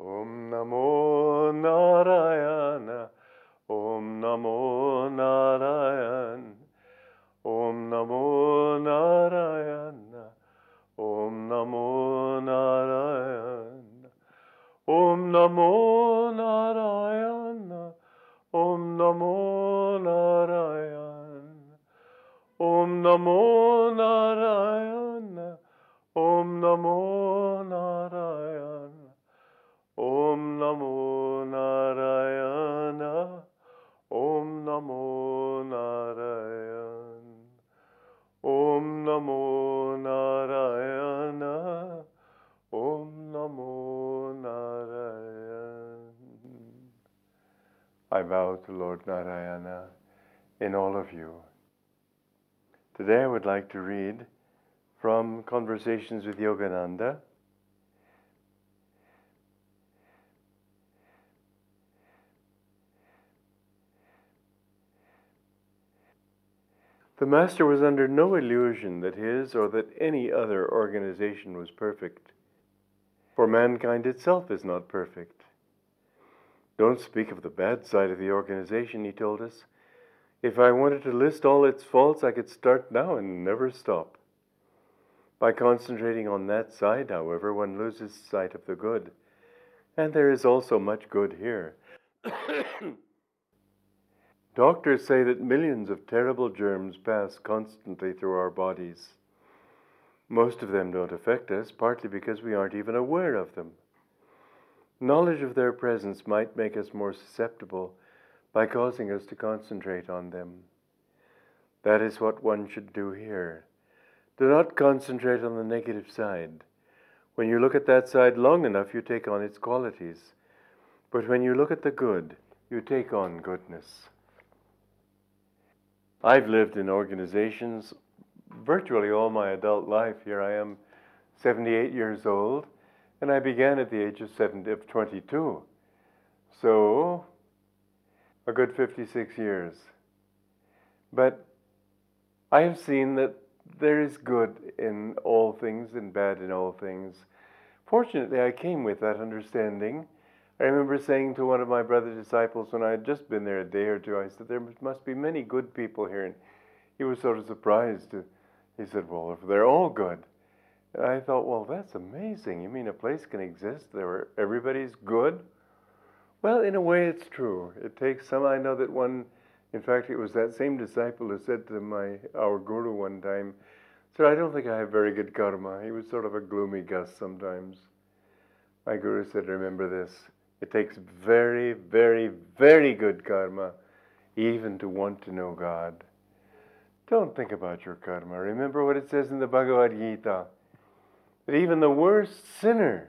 Om Namo Narayana. Om Namo I bow to Lord Narayana in all of you. Today I would like to read from Conversations with Yogananda. The Master was under no illusion that his or that any other organization was perfect, for mankind itself is not perfect. Don't speak of the bad side of the organization, he told us. If I wanted to list all its faults, I could start now and never stop. By concentrating on that side, however, one loses sight of the good. And there is also much good here. Doctors say that millions of terrible germs pass constantly through our bodies. Most of them don't affect us, partly because we aren't even aware of them. Knowledge of their presence might make us more susceptible by causing us to concentrate on them. That is what one should do here. Do not concentrate on the negative side. When you look at that side long enough, you take on its qualities. But when you look at the good, you take on goodness. I've lived in organizations virtually all my adult life. Here I am, 78 years old, and I began at the age of, 70, of 22. So, a good 56 years. But I have seen that there is good in all things and bad in all things. Fortunately, I came with that understanding. I remember saying to one of my brother disciples when I had just been there a day or two, I said, There must be many good people here. And he was sort of surprised. He said, Well, if they're all good. I thought, Well, that's amazing. You mean a place can exist where everybody's good? Well, in a way, it's true. It takes some. I know that one, in fact, it was that same disciple who said to my our guru one time, said, I don't think I have very good karma. He was sort of a gloomy Gus sometimes. My guru said, Remember this. It takes very, very, very good karma even to want to know God. Don't think about your karma. Remember what it says in the Bhagavad Gita that even the worst sinner,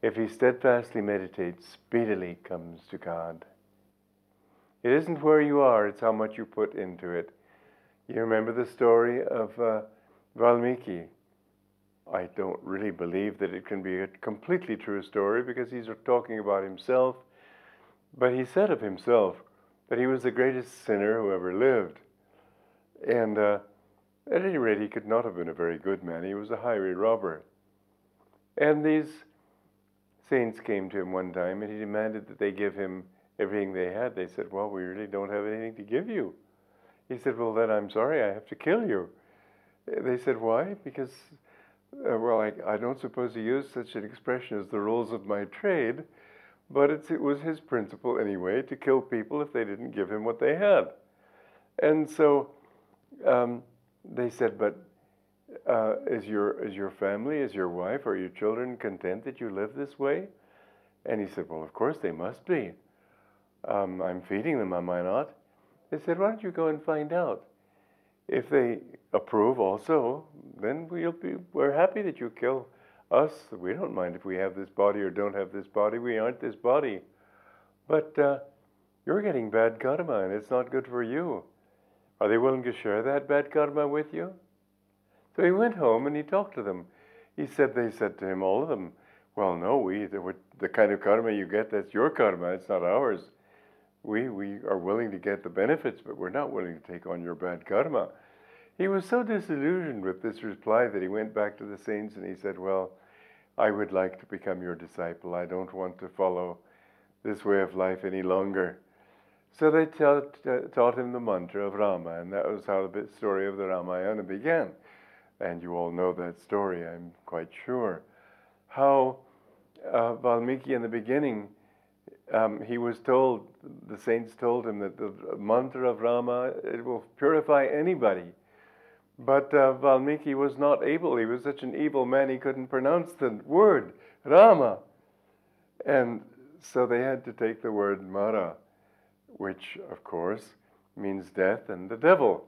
if he steadfastly meditates, speedily comes to God. It isn't where you are, it's how much you put into it. You remember the story of uh, Valmiki I don't really believe that it can be a completely true story because he's talking about himself. But he said of himself that he was the greatest sinner who ever lived. And uh, at any rate, he could not have been a very good man. He was a highway robber. And these saints came to him one time and he demanded that they give him everything they had. They said, Well, we really don't have anything to give you. He said, Well, then I'm sorry, I have to kill you. They said, Why? Because uh, well, I, I, don't suppose he used such an expression as the rules of my trade, but it was his principle anyway to kill people if they didn't give him what they had. And so um, they said, but uh, is, your, is your family, is your wife, are your children content that you live this way? And he said, well, of course they must be. Um, I'm feeding them, am I not? They said, why don't you go and find out? If they approve also, then we'll be, we're happy that you kill us. We don't mind if we have this body or don't have this body. We aren't this body. But uh, you're getting bad karma and it's not good for you. Are they willing to share that bad karma with you? So he went home and he talked to them. He said, they said to him, all of them, well, no, we, the, the kind of karma you get, that's your karma, it's not ours. We, we are willing to get the benefits, but we're not willing to take on your bad karma. He was so disillusioned with this reply that he went back to the saints and he said, Well, I would like to become your disciple. I don't want to follow this way of life any longer. So they taught, taught him the mantra of Rama, and that was how the story of the Ramayana began. And you all know that story, I'm quite sure. How uh, Valmiki in the beginning, um, he was told, the saints told him that the mantra of Rama, it will purify anybody. But uh, Valmiki was not able. He was such an evil man, he couldn't pronounce the word Rama. And so they had to take the word Mara, which, of course, means death and the devil.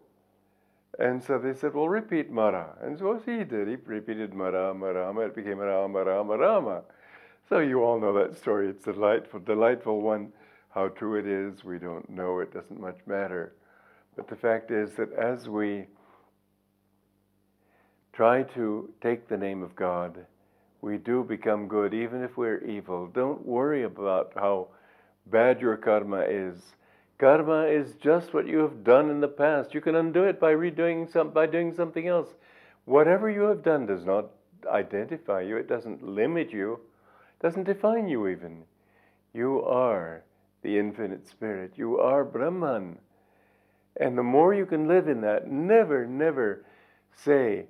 And so they said, well, repeat Mara. And so he did. He repeated Mara, Marama. It became Rama, Rama, Rama. So you all know that story. It's a delightful, delightful one. How true it is, we don't know. It doesn't much matter. But the fact is that as we try to take the name of God, we do become good, even if we're evil. Don't worry about how bad your karma is. Karma is just what you have done in the past. You can undo it by redoing some, by doing something else. Whatever you have done does not identify you. It doesn't limit you. Doesn't define you even. You are the infinite spirit. You are Brahman. And the more you can live in that, never, never say,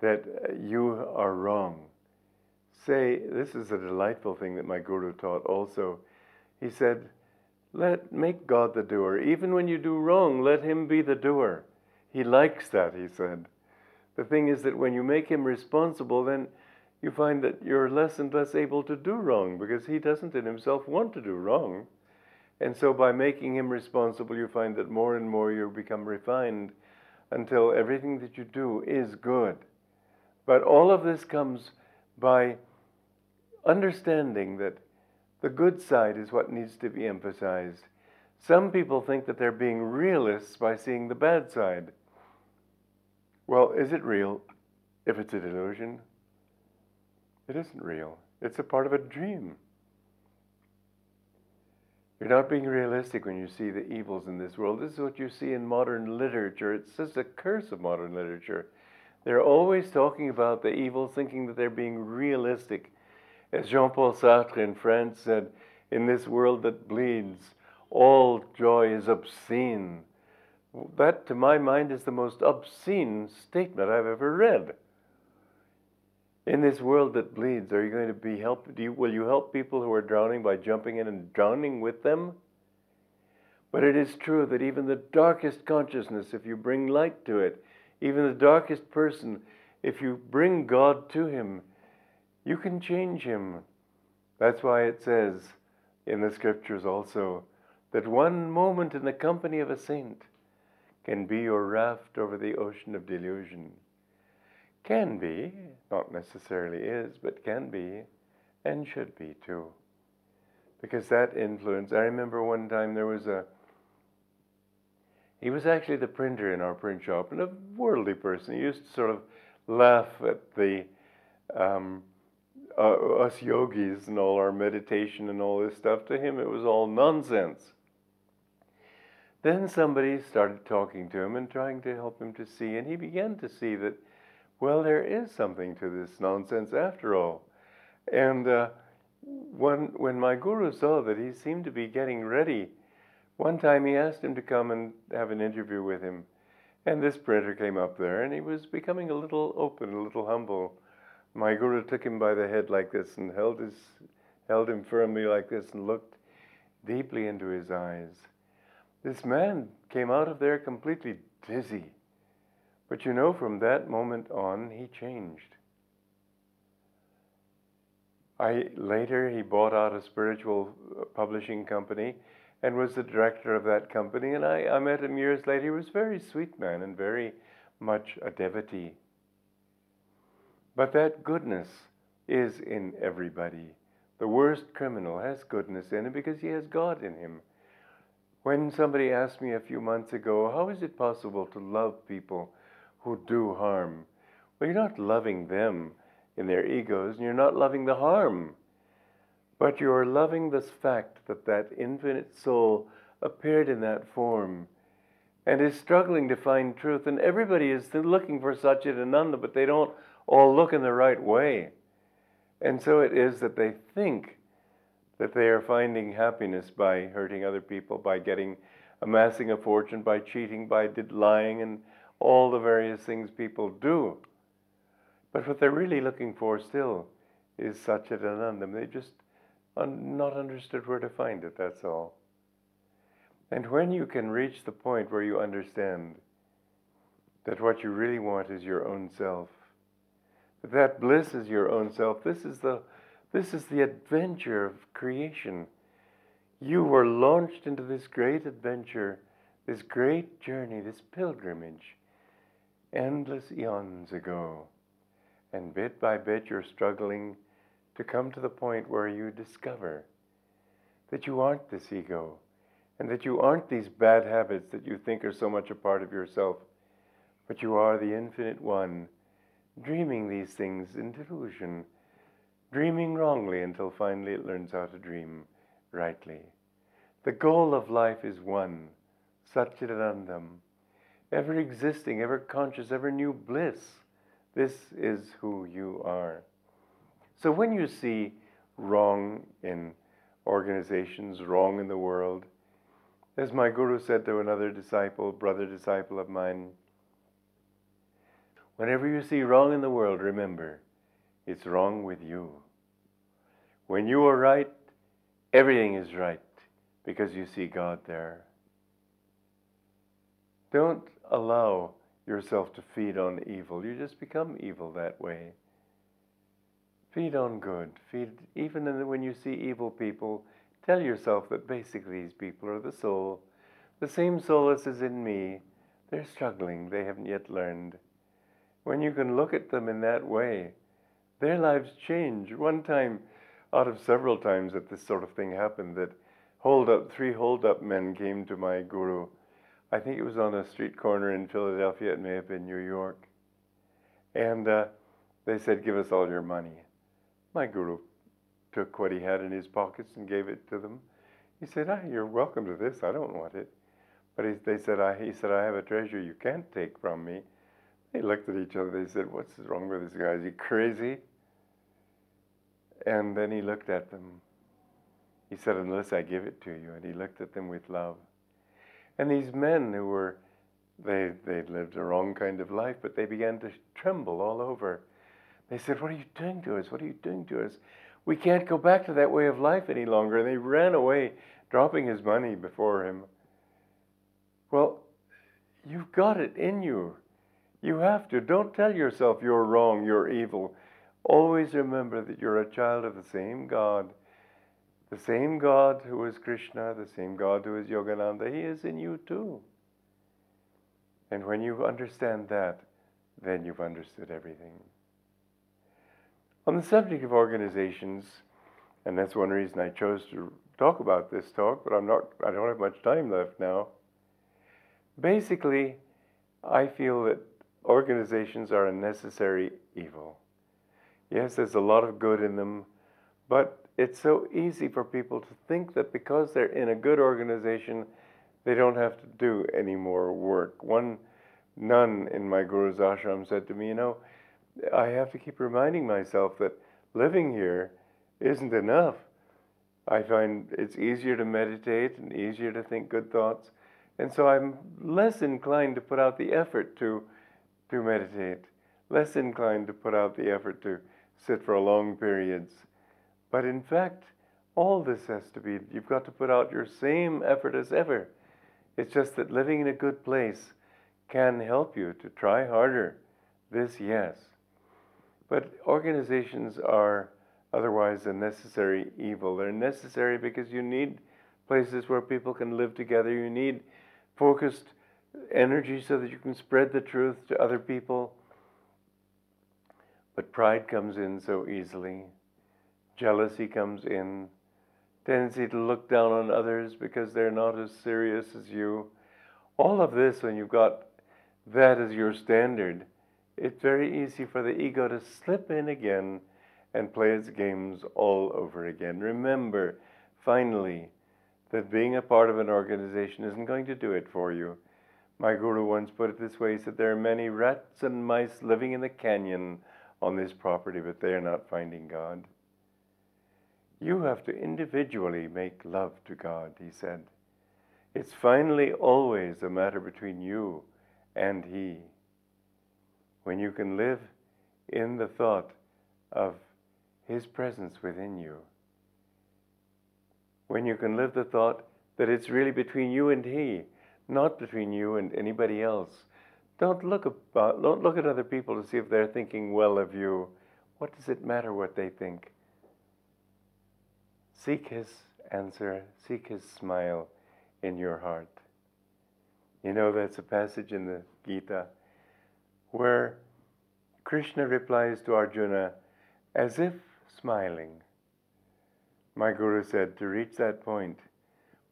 that uh, you are wrong. Say, this is a delightful thing that my guru taught also. He said, let make God the doer. Even when you do wrong, let him be the doer. He likes that, he said. The thing is that when you make him responsible, then you find that you're less and less able to do wrong because he doesn't in himself want to do wrong. And so by making him responsible, you find that more and more you become refined until everything that you do is good. But all of this comes by understanding that the good side is what needs to be emphasized. Some people think that they're being realists by seeing the bad side. Well, is it real if it's a delusion? It isn't real. It's a part of a dream. You're not being realistic when you see the evils in this world. This is what you see in modern literature. It's just a curse of modern literature. They're always talking about the evils, thinking that they're being realistic. As Jean Paul Sartre in France said, in this world that bleeds, all joy is obscene. That, to my mind, is the most obscene statement I've ever read. In this world that bleeds, are you going to be helped? You, will you help people who are drowning by jumping in and drowning with them? But it is true that even the darkest consciousness, if you bring light to it, even the darkest person, if you bring God to him, you can change him. That's why it says in the scriptures also that one moment in the company of a saint can be your raft over the ocean of delusion. Can be, not necessarily is, but can be, and should be too. Because that influence, I remember one time there was a he was actually the printer in our print shop and a worldly person. He used to sort of laugh at the um, uh, us yogis and all our meditation and all this stuff. To him, it was all nonsense. Then somebody started talking to him and trying to help him to see, and he began to see that, well, there is something to this nonsense after all. And uh, when, when my guru saw that he seemed to be getting ready one time he asked him to come and have an interview with him. And this printer came up there, and he was becoming a little open, a little humble. My guru took him by the head like this and held, his, held him firmly like this and looked deeply into his eyes. This man came out of there completely dizzy. But you know, from that moment on, he changed. I later he bought out a spiritual uh, publishing company and was the director of that company. And I, I met him years later. He was a very sweet man and very much a devotee. But that goodness is in everybody. The worst criminal has goodness in him because he has God in him. When somebody asked me a few months ago, how is it possible to love people who do harm? Well, you're not loving them in their egos, and you're not loving the harm. But you are loving this fact that that infinite soul appeared in that form and is struggling to find truth. And everybody is looking for Satchidananda, but they don't all look in the right way. And so it is that they think that they are finding happiness by hurting other people, by getting, amassing a fortune, by cheating, by lying, and all the various things people do. But what they're really looking for still is Satchidanandam. They just un- not understood where to find it, that's all. And when you can reach the point where you understand that what you really want is your own self, that bliss is your own self, this is the, this is the adventure of creation. You were launched into this great adventure, this great journey, this pilgrimage, endless eons ago. And bit by bit, you're struggling to come to the point where you discover that you aren't this ego and that you aren't these bad habits that you think are so much a part of yourself, but you are the infinite one, dreaming these things in delusion, dreaming wrongly until finally it learns how to dream rightly. The goal of life is one, Satchidanandam, ever existing, ever conscious, ever new bliss. This is who you are. So when you see wrong in organizations, wrong in the world, as my guru said to another disciple, brother disciple of mine, whenever you see wrong in the world, remember, it's wrong with you. When you are right, everything is right because you see God there. Don't allow yourself to feed on evil. You just become evil that way. Feed on good. Feed even when you see evil people. Tell yourself that basically these people are the soul, the same soul as is in me. They're struggling. They haven't yet learned. When you can look at them in that way, their lives change. One time, out of several times that this sort of thing happened, that hold up three hold up men came to my guru I think it was on a street corner in Philadelphia. It may have been New York. And uh, they said, Give us all your money. My guru took what he had in his pockets and gave it to them. He said, ah, You're welcome to this. I don't want it. But he, they said, I, he said, I have a treasure you can't take from me. They looked at each other. They said, What's wrong with this guy? Is he crazy? And then he looked at them. He said, Unless I give it to you. And he looked at them with love. And these men who were, they, they'd lived a wrong kind of life, but they began to tremble all over. They said, What are you doing to us? What are you doing to us? We can't go back to that way of life any longer. And they ran away, dropping his money before him. Well, you've got it in you. You have to. Don't tell yourself you're wrong, you're evil. Always remember that you're a child of the same God the same God who is Krishna, the same God who is Yogananda, He is in you too. And when you understand that, then you've understood everything. On the subject of organizations, and that's one reason I chose to talk about this talk, but I'm not I don't have much time left now. Basically, I feel that organizations are a necessary evil. Yes, there's a lot of good in them, but it's so easy for people to think that because they're in a good organization, they don't have to do any more work. One nun in my guru's ashram said to me, You know, I have to keep reminding myself that living here isn't enough. I find it's easier to meditate and easier to think good thoughts. And so I'm less inclined to put out the effort to, to meditate, less inclined to put out the effort to sit for long periods but in fact, all this has to be, you've got to put out your same effort as ever. It's just that living in a good place can help you to try harder. This, yes. But organizations are otherwise a necessary evil. They're necessary because you need places where people can live together. You need focused energy so that you can spread the truth to other people. But pride comes in so easily jealousy comes in, tendency to look down on others because they're not as serious as you. All of this, when you've got that as your standard, it's very easy for the ego to slip in again and play its games all over again. Remember, finally, that being a part of an organization isn't going to do it for you. My guru once put it this way he said, There are many rats and mice living in the canyon on this property, but they're not finding God. You have to individually make love to God, he said. It's finally always a matter between you and He. When you can live in the thought of His presence within you, when you can live the thought that it's really between you and He, not between you and anybody else. Don't look about, don't look at other people to see if they're thinking well of you. What does it matter what they think? Seek His answer, seek His smile in your heart. You know, that's a passage in the Gita where Krishna replies to Arjuna as if smiling. My Guru said to reach that point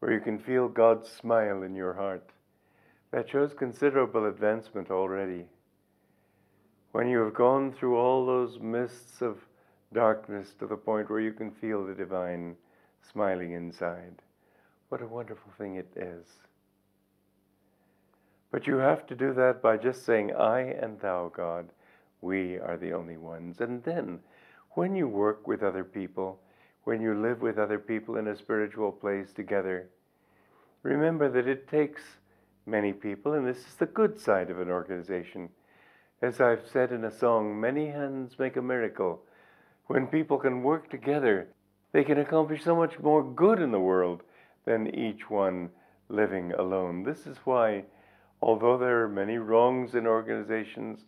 where you can feel God's smile in your heart, that shows considerable advancement already. When you have gone through all those mists of darkness to the point where you can feel the divine smiling inside. What a wonderful thing it is. But you have to do that by just saying, I and thou, God, we are the only ones. And then, when you work with other people, when you live with other people in a spiritual place together, remember that it takes many people, and this is the good side of an organization. As I've said in a song, many hands make a miracle. When people can work together, they can accomplish so much more good in the world than each one living alone. This is why, although there are many wrongs in organizations,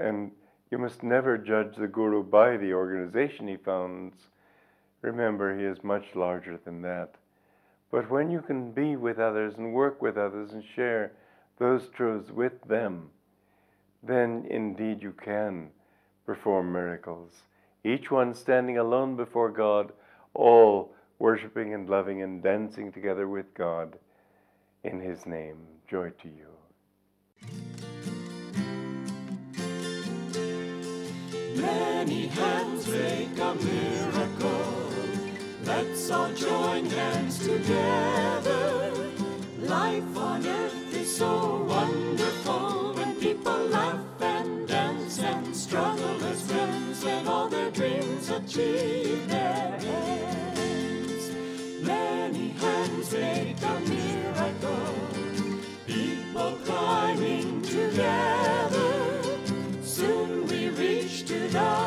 and you must never judge the Guru by the organization he founds, remember he is much larger than that. But when you can be with others and work with others and share those truths with them, then indeed you can perform miracles. Each one standing alone before God, all worshiping and loving and dancing together with God in His name. Joy to you. Many hands make a miracle. Let's all join hands together. Life on earth is so wonderful when people laugh and dance and struggle as friends and all their dreams achieve their ends. Many hands make a miracle. People climbing together. Soon we reach to the